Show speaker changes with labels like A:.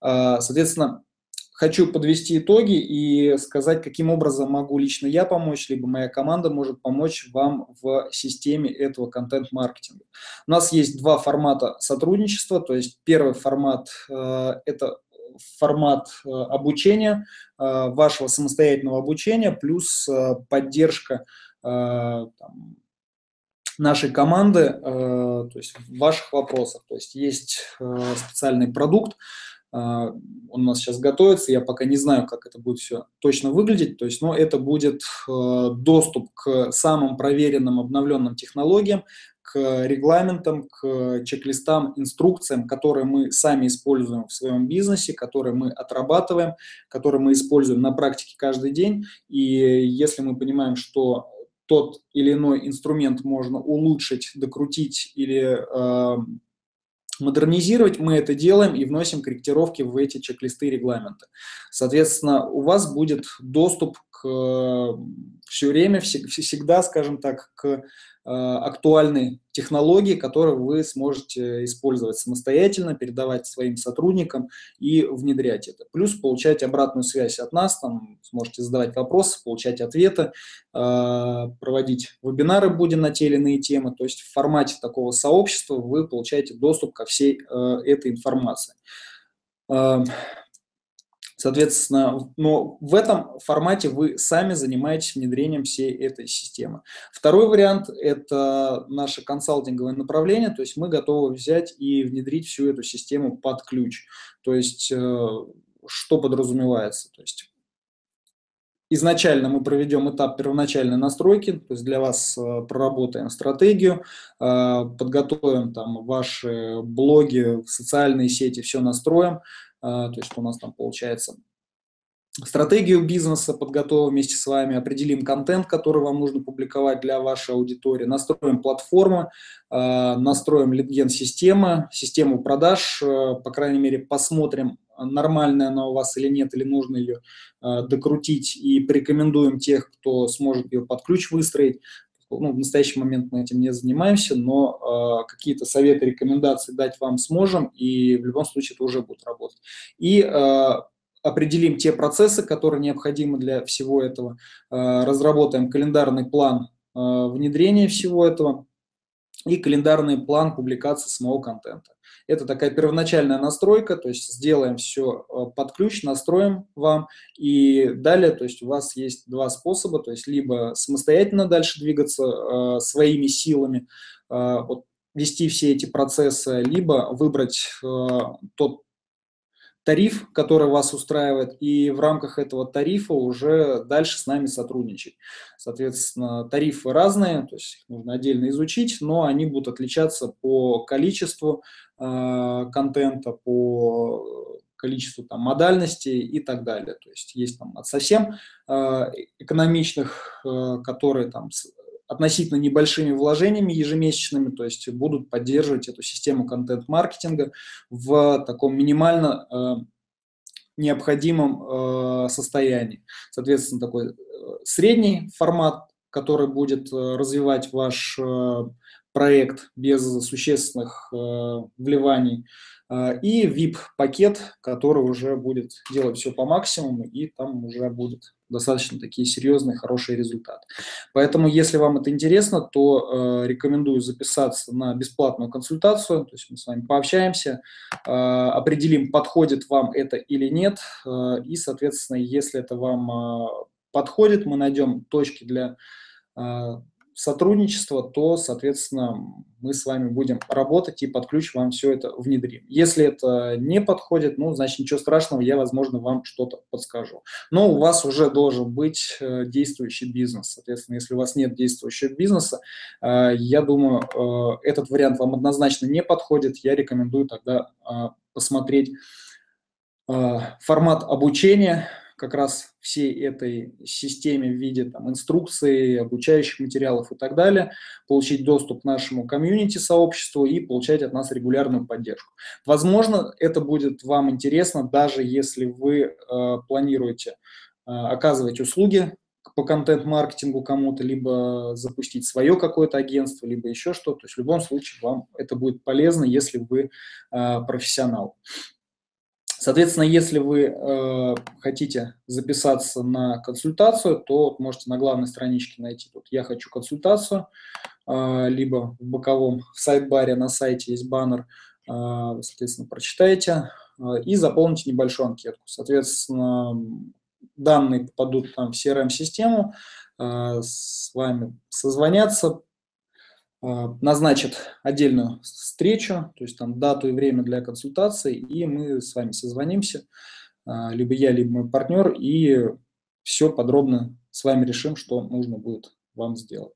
A: Соответственно, хочу подвести итоги и сказать, каким образом могу лично я помочь, либо моя команда может помочь вам в системе этого контент-маркетинга. У нас есть два формата сотрудничества, то есть первый формат э, – это формат э, обучения, э, вашего самостоятельного обучения, плюс поддержка нашей команды, то есть в ваших вопросах. То есть есть специальный продукт, а, он у нас сейчас готовится, я пока не знаю, как это будет все точно выглядеть, то есть, но это будет э, доступ к самым проверенным обновленным технологиям, к регламентам, к чек-листам, инструкциям, которые мы сами используем в своем бизнесе, которые мы отрабатываем, которые мы используем на практике каждый день. И если мы понимаем, что тот или иной инструмент можно улучшить, докрутить или э, модернизировать, мы это делаем и вносим корректировки в эти чек-листы регламента. Соответственно, у вас будет доступ к все время, всегда, скажем так, к Э, актуальные технологии, которые вы сможете использовать самостоятельно, передавать своим сотрудникам и внедрять это. Плюс получать обратную связь от нас, там сможете задавать вопросы, получать ответы, э, проводить вебинары будем на те или иные темы. То есть в формате такого сообщества вы получаете доступ ко всей э, этой информации. Соответственно, но в этом формате вы сами занимаетесь внедрением всей этой системы. Второй вариант – это наше консалтинговое направление, то есть мы готовы взять и внедрить всю эту систему под ключ. То есть э, что подразумевается? То есть изначально мы проведем этап первоначальной настройки, то есть для вас э, проработаем стратегию, э, подготовим там ваши блоги, социальные сети, все настроим, то есть у нас там получается стратегию бизнеса подготовим вместе с вами, определим контент, который вам нужно публиковать для вашей аудитории, настроим платформу, а, настроим литген-систему, систему продаж, а, по крайней мере, посмотрим, нормальная она у вас или нет, или нужно ее докрутить, и порекомендуем тех, кто сможет ее под ключ выстроить ну, в настоящий момент мы этим не занимаемся, но э, какие-то советы, рекомендации дать вам сможем, и в любом случае это уже будет работать. И э, определим те процессы, которые необходимы для всего этого, э, разработаем календарный план э, внедрения всего этого и календарный план публикации самого контента. Это такая первоначальная настройка, то есть сделаем все э, под ключ, настроим вам, и далее, то есть у вас есть два способа, то есть либо самостоятельно дальше двигаться э, своими силами, э, вот, вести все эти процессы, либо выбрать э, тот тариф, который вас устраивает, и в рамках этого тарифа уже дальше с нами сотрудничать. Соответственно, тарифы разные, то есть их нужно отдельно изучить, но они будут отличаться по количеству э, контента, по количеству там, модальностей и так далее. То есть есть там от совсем э, экономичных, э, которые там относительно небольшими вложениями ежемесячными, то есть будут поддерживать эту систему контент-маркетинга в таком минимально э, необходимом э, состоянии. Соответственно, такой э, средний формат, который будет развивать ваш проект без существенных вливаний, и VIP-пакет, который уже будет делать все по максимуму, и там уже будет достаточно такие серьезные, хорошие результаты. Поэтому, если вам это интересно, то э, рекомендую записаться на бесплатную консультацию, то есть мы с вами пообщаемся, э, определим, подходит вам это или нет, э, и, соответственно, если это вам э, подходит, мы найдем точки для э, сотрудничества, то, соответственно, мы с вами будем работать и под ключ вам все это внедрим. Если это не подходит, ну, значит, ничего страшного, я, возможно, вам что-то подскажу. Но у вас уже должен быть э, действующий бизнес. Соответственно, если у вас нет действующего бизнеса, э, я думаю, э, этот вариант вам однозначно не подходит. Я рекомендую тогда посмотреть формат обучения, как раз всей этой системе в виде там, инструкций, обучающих материалов и так далее, получить доступ к нашему комьюнити-сообществу и получать от нас регулярную поддержку. Возможно, это будет вам интересно, даже если вы э, планируете э, оказывать услуги по контент-маркетингу кому-то, либо запустить свое какое-то агентство, либо еще что-то. То есть в любом случае вам это будет полезно, если вы э, профессионал. Соответственно, если вы э, хотите записаться на консультацию, то можете на главной страничке найти тут «Я хочу консультацию», э, либо в боковом в сайт-баре на сайте есть баннер, э, соответственно, прочитайте э, и заполните небольшую анкетку. Соответственно, данные попадут там в CRM-систему, э, с вами созвонятся, а, назначит отдельную встречу, то есть там дату и время для консультации, и мы с вами созвонимся, а, либо я, либо мой партнер, и все подробно с вами решим, что нужно будет вам сделать.